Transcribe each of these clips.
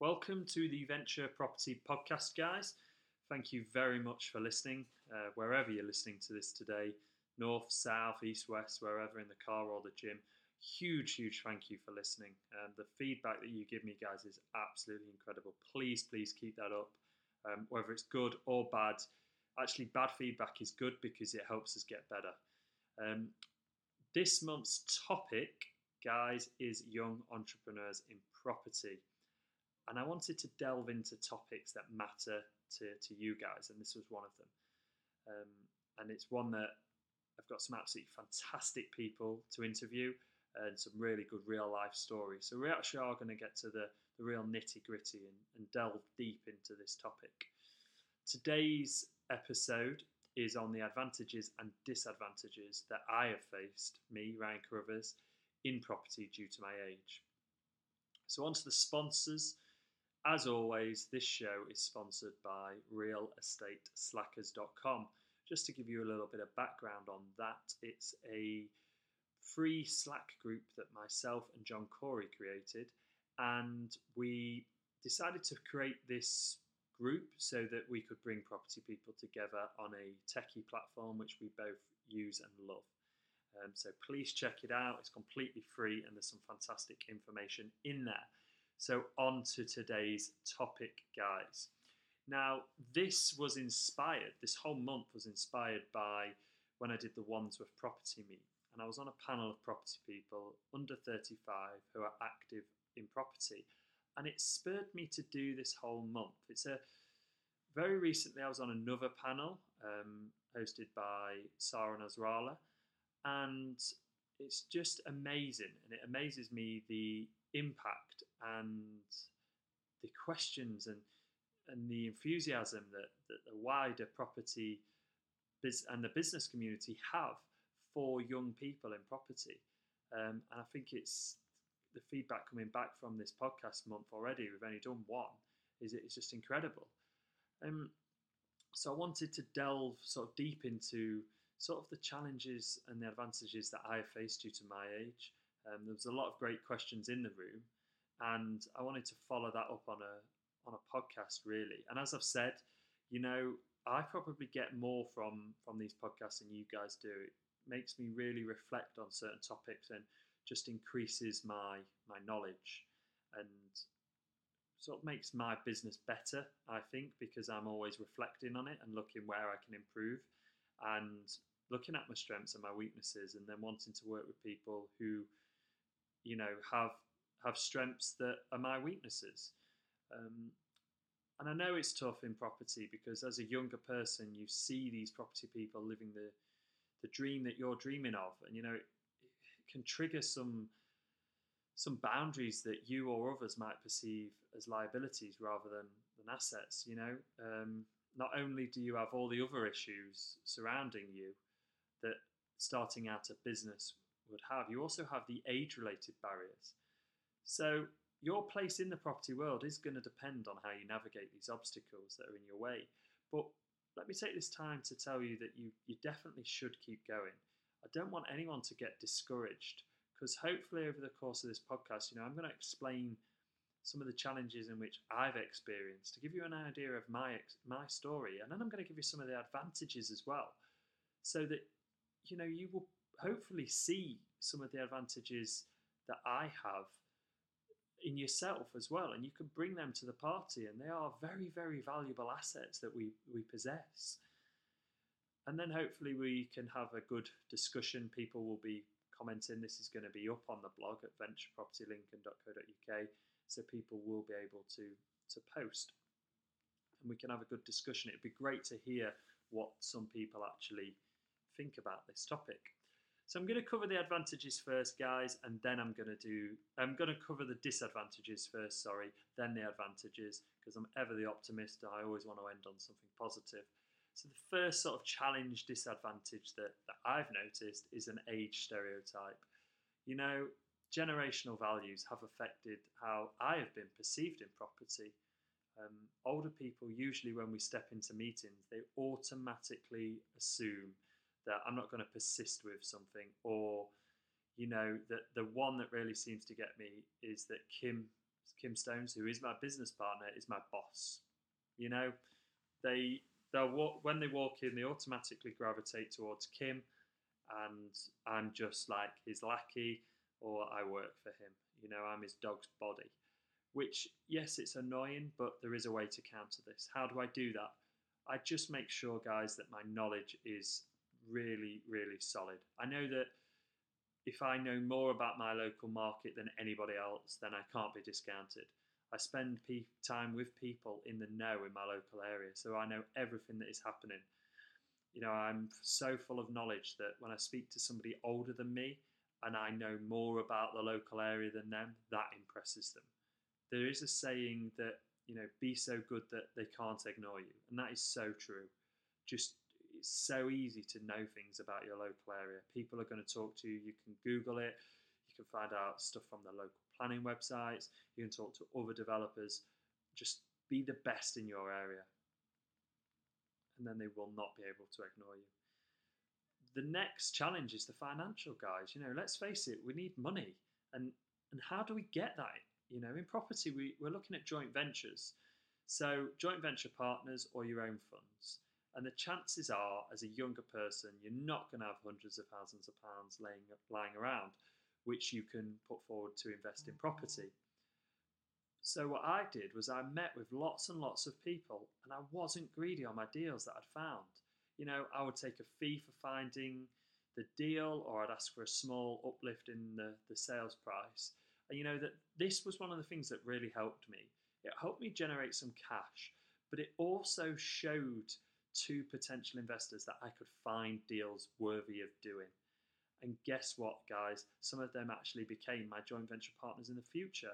Welcome to the Venture Property Podcast, guys. Thank you very much for listening, uh, wherever you're listening to this today north, south, east, west, wherever in the car or the gym. Huge, huge thank you for listening. Um, the feedback that you give me, guys, is absolutely incredible. Please, please keep that up, um, whether it's good or bad. Actually, bad feedback is good because it helps us get better. Um, this month's topic, guys, is young entrepreneurs in property. And I wanted to delve into topics that matter to, to you guys, and this was one of them. Um, and it's one that I've got some absolutely fantastic people to interview and some really good real life stories. So we actually are going to get to the, the real nitty gritty and, and delve deep into this topic. Today's episode is on the advantages and disadvantages that I have faced, me, Ryan Carruthers, in property due to my age. So, on to the sponsors. As always, this show is sponsored by realestateslackers.com. Just to give you a little bit of background on that, it's a free Slack group that myself and John Corey created, and we decided to create this group so that we could bring property people together on a techie platform which we both use and love. Um, so please check it out. It's completely free and there's some fantastic information in there. So, on to today's topic, guys. Now, this was inspired, this whole month was inspired by when I did the Wandsworth Property Meet. And I was on a panel of property people under 35 who are active in property. And it spurred me to do this whole month. It's a very recently, I was on another panel um, hosted by Sarah Nasrallah. And it's just amazing. And it amazes me the impact and the questions and and the enthusiasm that, that the wider property and the business community have for young people in property. Um, and I think it's the feedback coming back from this podcast month already. We've only done one. Is it's just incredible. Um, so I wanted to delve sort of deep into sort of the challenges and the advantages that I have faced due to my age. Um, there was a lot of great questions in the room, and I wanted to follow that up on a on a podcast really. And as I've said, you know, I probably get more from from these podcasts than you guys do. It makes me really reflect on certain topics and just increases my my knowledge and sort of makes my business better, I think, because I'm always reflecting on it and looking where I can improve and looking at my strengths and my weaknesses and then wanting to work with people who, you know, have have strengths that are my weaknesses. Um, and I know it's tough in property because as a younger person, you see these property people living the the dream that you're dreaming of, and you know it, it can trigger some some boundaries that you or others might perceive as liabilities rather than than assets. You know, um, not only do you have all the other issues surrounding you that starting out a business would have, you also have the age-related barriers. So your place in the property world is going to depend on how you navigate these obstacles that are in your way. But let me take this time to tell you that you, you definitely should keep going. I don't want anyone to get discouraged because hopefully over the course of this podcast, you know, I'm going to explain some of the challenges in which I've experienced to give you an idea of my my story, and then I'm going to give you some of the advantages as well, so that you know you will hopefully see some of the advantages that I have in yourself as well, and you can bring them to the party, and they are very, very valuable assets that we we possess. And then hopefully we can have a good discussion. People will be commenting. This is going to be up on the blog at venturepropertylincoln.co.uk, so people will be able to to post, and we can have a good discussion. It'd be great to hear what some people actually think about this topic. So I'm going to cover the advantages first, guys, and then I'm going to do, I'm going to cover the disadvantages first, sorry, then the advantages, because I'm ever the optimist. I always want to end on something positive. So the first sort of challenge disadvantage that, that I've noticed is an age stereotype. You know, generational values have affected how I have been perceived in property. Um, older people, usually when we step into meetings, they automatically assume that I'm not going to persist with something, or you know that the one that really seems to get me is that Kim Kim Stones, who is my business partner, is my boss. You know, they they'll walk when they walk in, they automatically gravitate towards Kim, and I'm just like his lackey, or I work for him. You know, I'm his dog's body. Which, yes, it's annoying, but there is a way to counter this. How do I do that? I just make sure, guys, that my knowledge is really, really solid. I know that if I know more about my local market than anybody else, then I can't be discounted. I spend pe- time with people in the know in my local area, so I know everything that is happening. You know, I'm so full of knowledge that when I speak to somebody older than me and I know more about the local area than them, that impresses them. There is a saying that, you know, be so good that they can't ignore you, and that is so true. Just it's so easy to know things about your local area. People are going to talk to you. You can Google it. You can find out stuff from the local planning websites. You can talk to other developers. Just be the best in your area. And then they will not be able to ignore you. The next challenge is the financial guys. You know, let's face it, we need money. And and how do we get that? You know, in property, we, we're looking at joint ventures. So joint venture partners or your own funds. And the chances are, as a younger person, you're not going to have hundreds of thousands of pounds laying, lying around, which you can put forward to invest in mm. property. So, what I did was I met with lots and lots of people, and I wasn't greedy on my deals that I'd found. You know, I would take a fee for finding the deal, or I'd ask for a small uplift in the, the sales price. And you know, that this was one of the things that really helped me. It helped me generate some cash, but it also showed to potential investors that I could find deals worthy of doing. And guess what, guys? Some of them actually became my joint venture partners in the future.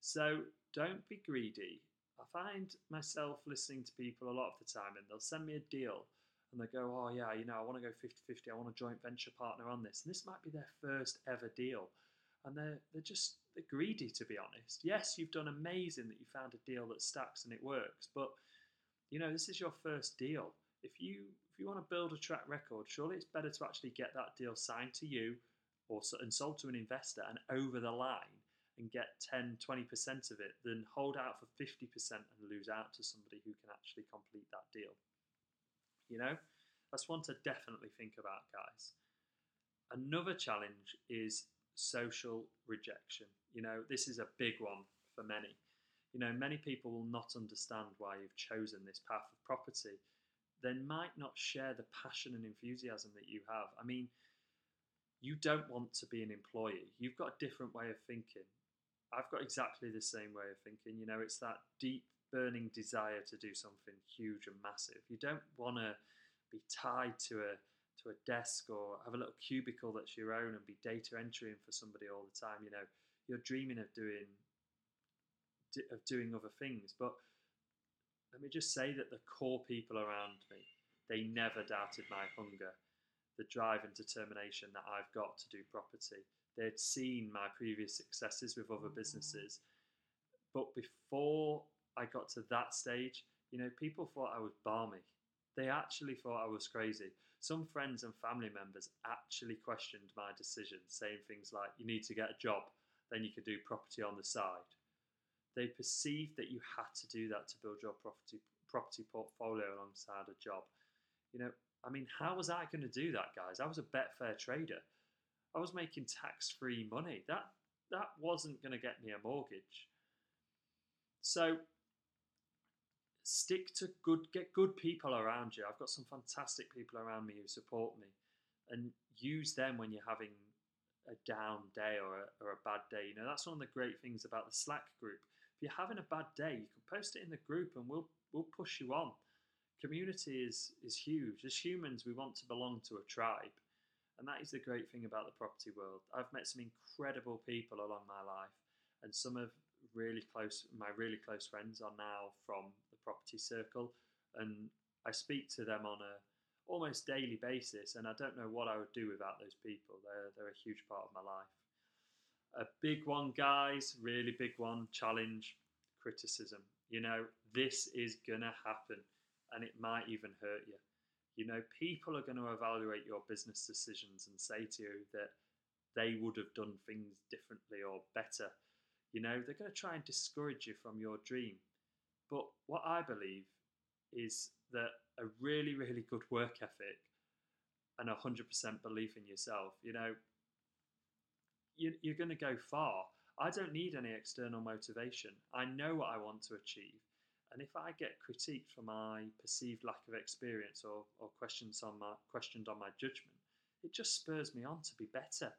So don't be greedy. I find myself listening to people a lot of the time, and they'll send me a deal and they go, Oh, yeah, you know, I want to go 50 50. I want a joint venture partner on this. And this might be their first ever deal. And they're, they're just they're greedy, to be honest. Yes, you've done amazing that you found a deal that stacks and it works, but you know, this is your first deal if you if you want to build a track record, surely it's better to actually get that deal signed to you or and sold to an investor and over the line and get 10 20% of it than hold out for 50% and lose out to somebody who can actually complete that deal. You know, that's one to definitely think about, guys. Another challenge is social rejection. You know, this is a big one for many. You know, many people will not understand why you've chosen this path of property they might not share the passion and enthusiasm that you have. I mean, you don't want to be an employee. You've got a different way of thinking. I've got exactly the same way of thinking. You know, it's that deep burning desire to do something huge and massive. You don't want to be tied to a to a desk or have a little cubicle that's your own and be data entering for somebody all the time. You know, you're dreaming of doing of doing other things, but let me just say that the core people around me, they never doubted my hunger, the drive and determination that I've got to do property. They'd seen my previous successes with other mm. businesses. But before I got to that stage, you know, people thought I was balmy. They actually thought I was crazy. Some friends and family members actually questioned my decision, saying things like, you need to get a job, then you can do property on the side. They perceived that you had to do that to build your property property portfolio alongside a job. You know, I mean, how was I going to do that, guys? I was a Betfair trader. I was making tax-free money. That that wasn't going to get me a mortgage. So stick to good get good people around you. I've got some fantastic people around me who support me and use them when you're having a down day or a, or a bad day. You know, that's one of the great things about the Slack group if you're having a bad day, you can post it in the group and we'll we'll push you on. Community is is huge. As humans, we want to belong to a tribe. And that is the great thing about the property world. I've met some incredible people along my life, and some of really close my really close friends are now from the property circle, and I speak to them on a almost daily basis, and I don't know what I would do without those people. They're they're a huge part of my life a big one, guys, really big one challenge criticism. You know, this is gonna happen and it might even hurt you. You know, people are going to evaluate your business decisions and say to you that they would have done things differently or better. You know, they're going to try and discourage you from your dream. But what I believe is that a really, really good work ethic and a 100% belief in yourself, you know, you, you're going to go far. I don't need any external motivation. I know what I want to achieve. And if I get critiqued for my perceived lack of experience or, or questions on my questioned on my judgment, it just spurs me on to be better.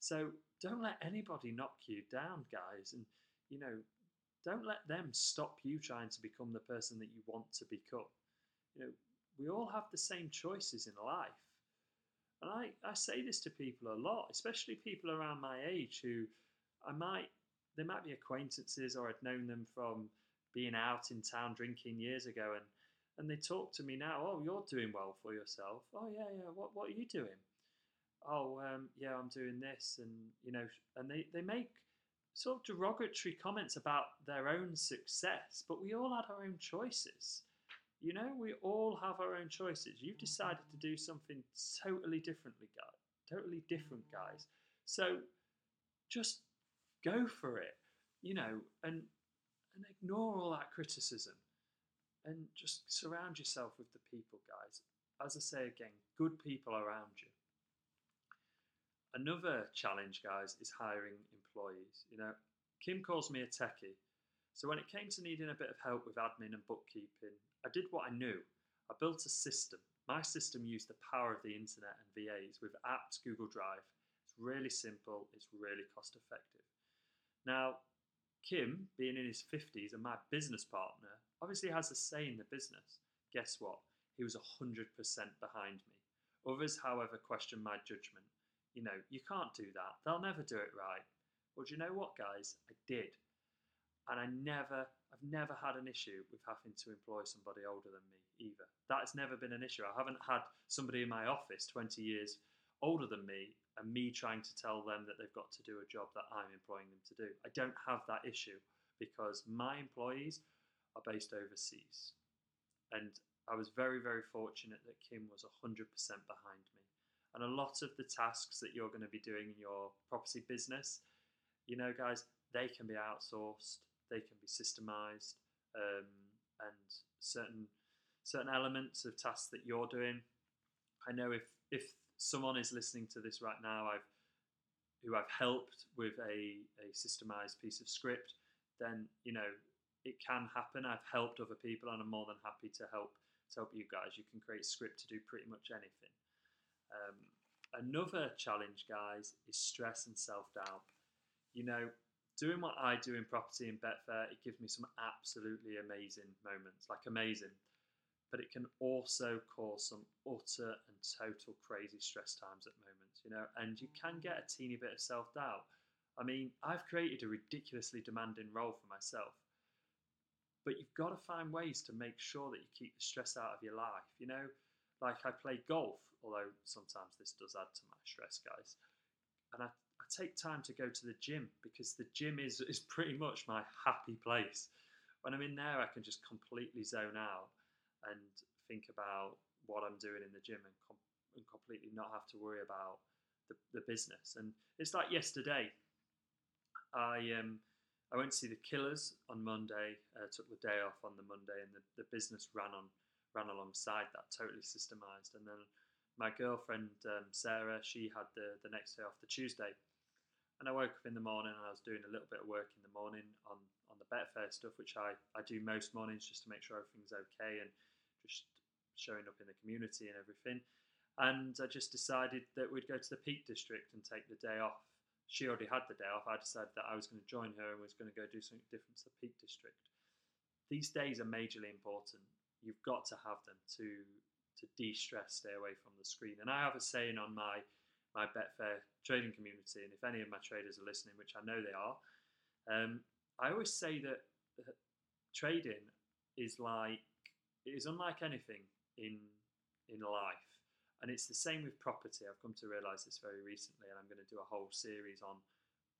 So don't let anybody knock you down, guys. And you know, don't let them stop you trying to become the person that you want to become. You know, we all have the same choices in life. And I, I say this to people a lot, especially people around my age who I might, they might be acquaintances or I'd known them from being out in town drinking years ago and, and they talk to me now, oh, you're doing well for yourself. Oh, yeah, yeah, what, what are you doing? Oh, um, yeah, I'm doing this. And, you know, and they, they make sort of derogatory comments about their own success, but we all had our own choices. You know, we all have our own choices. You've mm-hmm. decided to do something totally differently, guys. Totally different, mm-hmm. guys. So just go for it, you know, and and ignore all that criticism and just surround yourself with the people, guys. As I say again, good people around you. Another challenge, guys, is hiring employees. You know, Kim calls me a techie. So when it came to needing a bit of help with admin and bookkeeping, I did what I knew. I built a system. My system used the power of the internet and VAs with apps, Google Drive. It's really simple, it's really cost effective. Now, Kim, being in his 50s and my business partner, obviously has a say in the business. Guess what? He was 100% behind me. Others, however, question my judgment. You know, you can't do that. They'll never do it right. Well, do you know what, guys? I did. And I never, I've never had an issue with having to employ somebody older than me either. That has never been an issue. I haven't had somebody in my office 20 years older than me and me trying to tell them that they've got to do a job that I'm employing them to do. I don't have that issue because my employees are based overseas. And I was very, very fortunate that Kim was 100% behind me. And a lot of the tasks that you're going to be doing in your property business, you know, guys, they can be outsourced, they can be systemized, um, and certain certain elements of tasks that you're doing. I know if if someone is listening to this right now, I've who I've helped with a, a systemized piece of script, then you know it can happen. I've helped other people, and I'm more than happy to help to help you guys. You can create script to do pretty much anything. Um, another challenge, guys, is stress and self doubt. You know, doing what I do in property in Betfair, it gives me some absolutely amazing moments, like amazing but it can also cause some utter and total crazy stress times at moments, you know, and you can get a teeny bit of self doubt. I mean, I've created a ridiculously demanding role for myself, but you've got to find ways to make sure that you keep the stress out of your life, you know. Like I play golf, although sometimes this does add to my stress, guys. And I, I take time to go to the gym because the gym is, is pretty much my happy place. When I'm in there, I can just completely zone out and think about what I'm doing in the gym and, com- and completely not have to worry about the, the business. And it's like yesterday, I um I went to see the Killers on Monday. Uh, took the day off on the Monday, and the, the business ran on ran alongside that, totally systemized. And then my girlfriend um, Sarah, she had the the next day off, the Tuesday. And I woke up in the morning and I was doing a little bit of work in the morning on, on the Betfair stuff, which I, I do most mornings just to make sure everything's okay and just showing up in the community and everything. And I just decided that we'd go to the Peak District and take the day off. She already had the day off. I decided that I was going to join her and was going to go do something different to the Peak District. These days are majorly important. You've got to have them to to de-stress, stay away from the screen. And I have a saying on my my Betfair trading community, and if any of my traders are listening, which I know they are, um, I always say that trading is like it is unlike anything in in life, and it's the same with property. I've come to realise this very recently, and I'm going to do a whole series on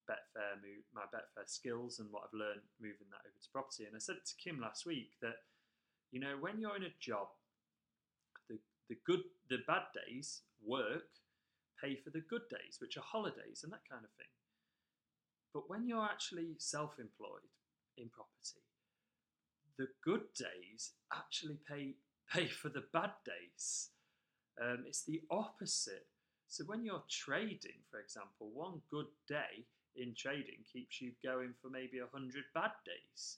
Betfair, my Betfair skills, and what I've learned moving that over to property. And I said it to Kim last week that you know when you're in a job, the good the bad days work pay for the good days, which are holidays and that kind of thing. But when you're actually self employed in property, the good days actually pay, pay for the bad days. Um, it's the opposite. So when you're trading, for example, one good day in trading keeps you going for maybe a hundred bad days.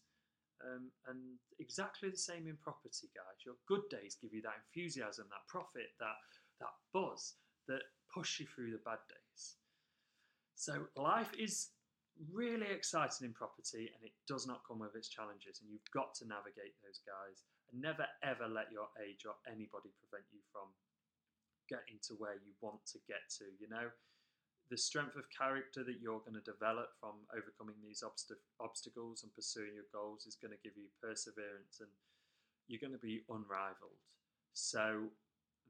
Um, and exactly the same in property, guys. Your good days give you that enthusiasm, that profit, that that buzz that push you through the bad days. So life is really exciting in property, and it does not come with its challenges. And you've got to navigate those guys, and never ever let your age or anybody prevent you from getting to where you want to get to. You know, the strength of character that you're going to develop from overcoming these obst- obstacles and pursuing your goals is going to give you perseverance and you're going to be unrivaled. So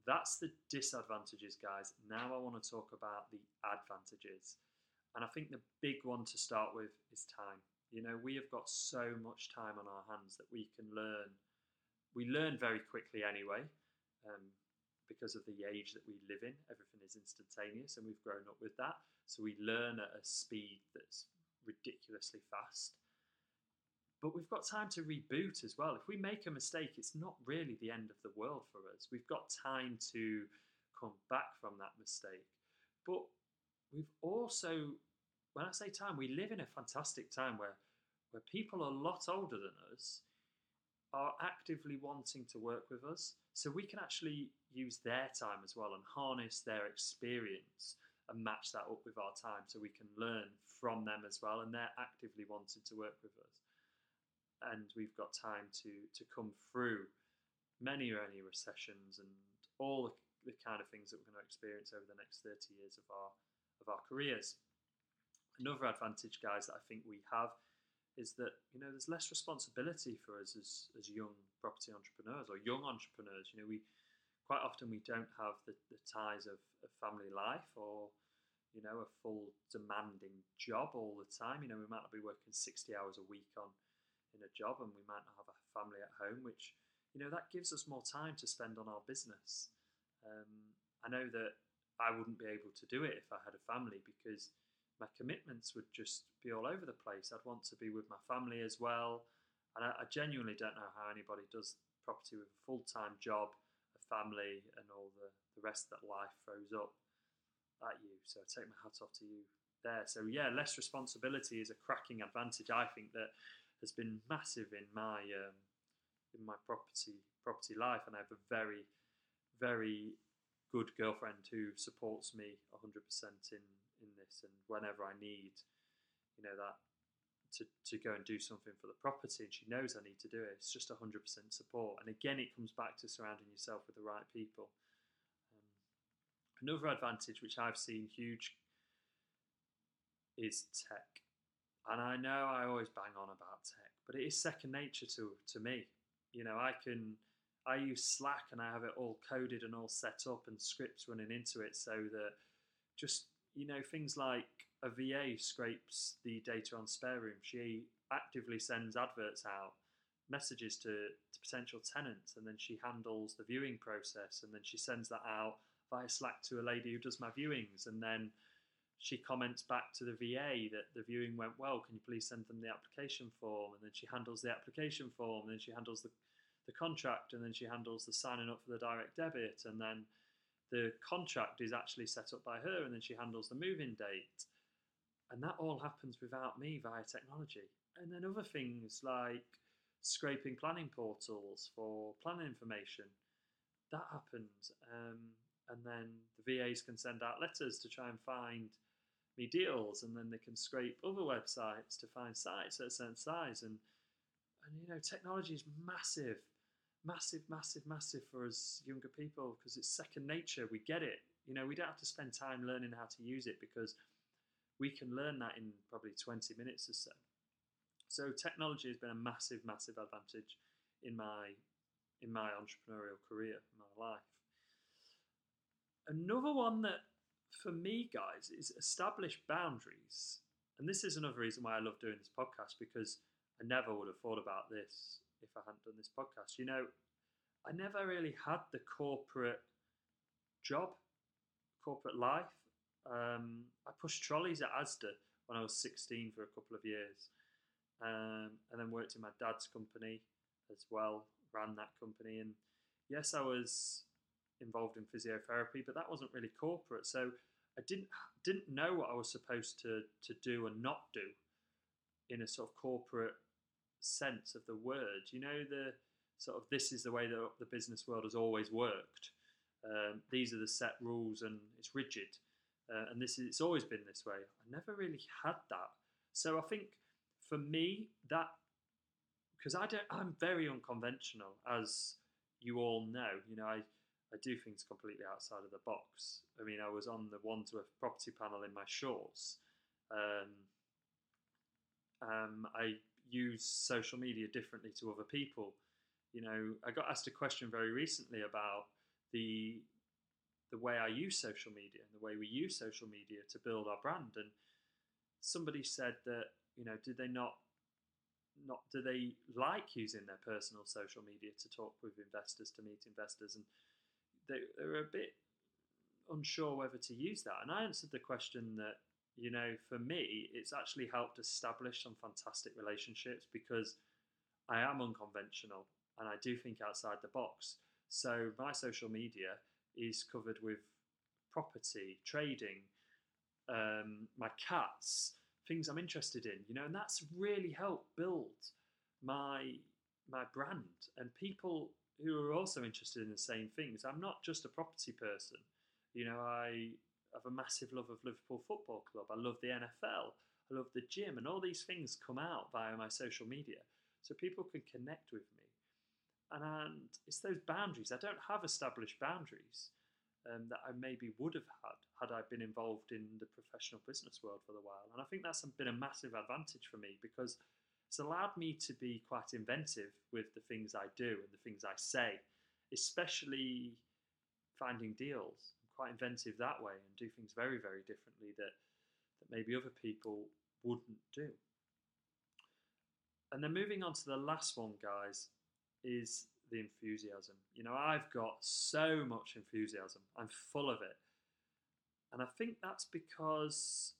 that's the disadvantages, guys. Now I want to talk about the advantages. And I think the big one to start with is time. You know, we have got so much time on our hands that we can learn. We learn very quickly anyway. Um, because of the age that we live in. Everything is instantaneous, and we've grown up with that. So we learn at a speed that's ridiculously fast. But we've got time to reboot as well. If we make a mistake, it's not really the end of the world for us. We've got time to come back from that mistake. But we've also, when I say time, we live in a fantastic time where, where people a lot older than us are actively wanting to work with us. So we can actually use their time as well and harness their experience and match that up with our time so we can learn from them as well. And they're actively wanting to work with us. And we've got time to, to come through many, many recessions and all the, the kind of things that we're going to experience over the next 30 years of our, of our careers. Another advantage, guys, that I think we have is that you know there's less responsibility for us as, as young property entrepreneurs or young entrepreneurs. You know, we quite often we don't have the, the ties of, of family life or you know a full demanding job all the time. You know, we might not be working 60 hours a week on in a job, and we might not have a family at home, which you know that gives us more time to spend on our business. Um, I know that I wouldn't be able to do it if I had a family because my commitments would just be all over the place. I'd want to be with my family as well. And I, I genuinely don't know how anybody does property with a full time job, a family, and all the, the rest that life throws up at you. So I take my hat off to you there. So, yeah, less responsibility is a cracking advantage, I think, that has been massive in my. Um, in my property property life, and I have a very, very good girlfriend who supports me 100% in in this, and whenever I need, you know, that to, to go and do something for the property, and she knows I need to do it. It's just 100% support. And again, it comes back to surrounding yourself with the right people. Um, another advantage, which I've seen huge, is tech. And I know I always bang on about tech, but it is second nature to, to me. You know, I can. I use Slack and I have it all coded and all set up and scripts running into it so that just you know, things like a VA scrapes the data on SpareRoom. She actively sends adverts out, messages to, to potential tenants, and then she handles the viewing process, and then she sends that out via Slack to a lady who does my viewings, and then she comments back to the VA that the viewing went well. Can you please send them the application form? And then she handles the application form, and then she handles the the contract, and then she handles the signing up for the direct debit, and then the contract is actually set up by her and then she handles the moving date. And that all happens without me via technology. And then other things like scraping planning portals for planning information, that happens. Um, and then the VAs can send out letters to try and find me deals, and then they can scrape other websites to find sites at a certain size. And and you know, technology is massive massive, massive, massive for us younger people because it's second nature. We get it. You know, we don't have to spend time learning how to use it because we can learn that in probably 20 minutes or so. So technology has been a massive, massive advantage in my in my entrepreneurial career, my life. Another one that for me, guys, is establish boundaries. And this is another reason why I love doing this podcast because I never would have thought about this if I hadn't done this podcast. You know, I never really had the corporate job, corporate life. Um, I pushed trolleys at Asda when I was 16 for a couple of years, um, and then worked in my dad's company as well. Ran that company, and yes, I was involved in physiotherapy, but that wasn't really corporate. So I didn't didn't know what I was supposed to to do and not do in a sort of corporate sense of the word. You know the sort of this is the way that the business world has always worked. Um, these are the set rules and it's rigid, uh, and this is it's always been this way. I never really had that, so I think for me that because I don't I'm very unconventional as you all know. You know I I do things completely outside of the box. I mean, I was on the Wandsworth property panel in my shorts. Um, um, I use social media differently to other people. You know, I got asked a question very recently about the the way I use social media and the way we use social media to build our brand. And somebody said that you know, do they not not do they like using their personal social media to talk with investors, to meet investors, and they, they were a bit unsure whether to use that. And I answered the question that, you know, for me, it's actually helped establish some fantastic relationships because I am unconventional and I do think outside the box. So my social media is covered with property, trading, um, my cats, things I'm interested in, you know, and that's really helped build my my brand. And people who are also interested in the same things. I'm not just a property person. You know, I have a massive love of Liverpool Football Club. I love the NFL. I love the gym, and all these things come out via my social media, so people can connect with me. And, and it's those boundaries. I don't have established boundaries um, that I maybe would have had had I been involved in the professional business world for a while. And I think that's been a massive advantage for me because it's allowed me to be quite inventive with the things I do and the things I say, especially finding deals. Quite inventive that way and do things very, very differently that, that maybe other people wouldn't do. And then moving on to the last one, guys, is the enthusiasm. You know, I've got so much enthusiasm, I'm full of it. And I think that's because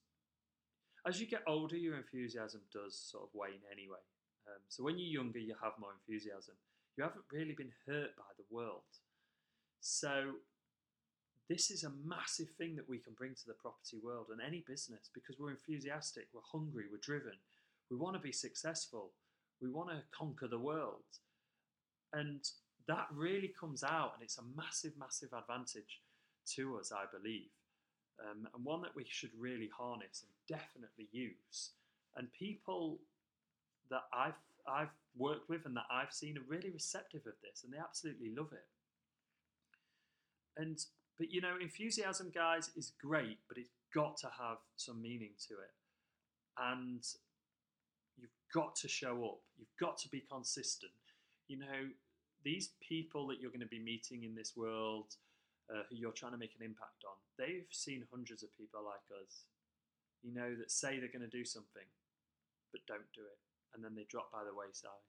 as you get older, your enthusiasm does sort of wane anyway. Um, so when you're younger, you have more enthusiasm. You haven't really been hurt by the world. So this is a massive thing that we can bring to the property world and any business because we're enthusiastic, we're hungry, we're driven, we want to be successful, we want to conquer the world. And that really comes out, and it's a massive, massive advantage to us, I believe um, and one that we should really harness and definitely use. And people that I've I've worked with and that I've seen are really receptive of this, and they absolutely love it. And but you know, enthusiasm, guys, is great, but it's got to have some meaning to it, and you've got to show up. You've got to be consistent. You know, these people that you're going to be meeting in this world uh, who you're trying to make an impact on, they've seen hundreds of people like us, you know, that say they're going to do something, but don't do it, and then they drop by the wayside.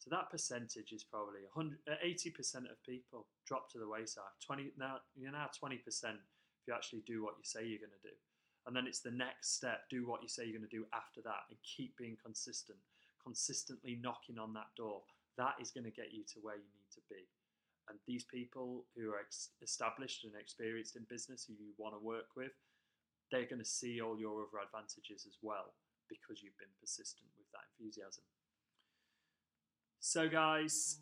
So that percentage is probably 100, 80% uh, of people drop to the wayside. 20 now you're now 20% if you actually do what you say you're going to do. And then it's the next step, do what you say you're going to do after that and keep being consistent, consistently knocking on that door. That is going to get you to where you need to be. And these people who are ex- established and experienced in business who you want to work with, they're going to see all your other advantages as well because you've been persistent with that enthusiasm. So, guys,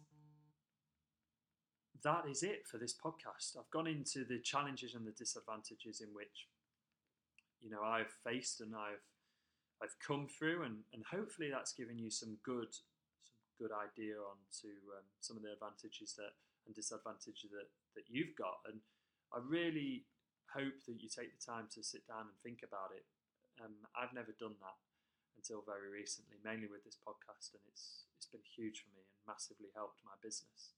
that is it for this podcast. I've gone into the challenges and the disadvantages in which, you know, I've faced and I've I've come through, and, and hopefully that's given you some good some good idea on to um, some of the advantages that and disadvantages that, that you've got. And I really hope that you take the time to sit down and think about it. Um, I've never done that until very recently, mainly with this podcast, and it's it's been huge for me and massively helped my business.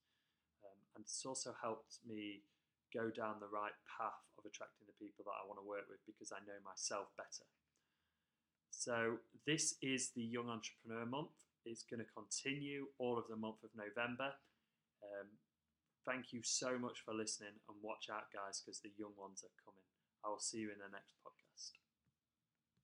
Um, and it's also helped me go down the right path of attracting the people that I want to work with because I know myself better. So this is the Young Entrepreneur Month. It's going to continue all of the month of November. Um, Thank you so much for listening and watch out, guys, because the young ones are coming. I will see you in the next podcast.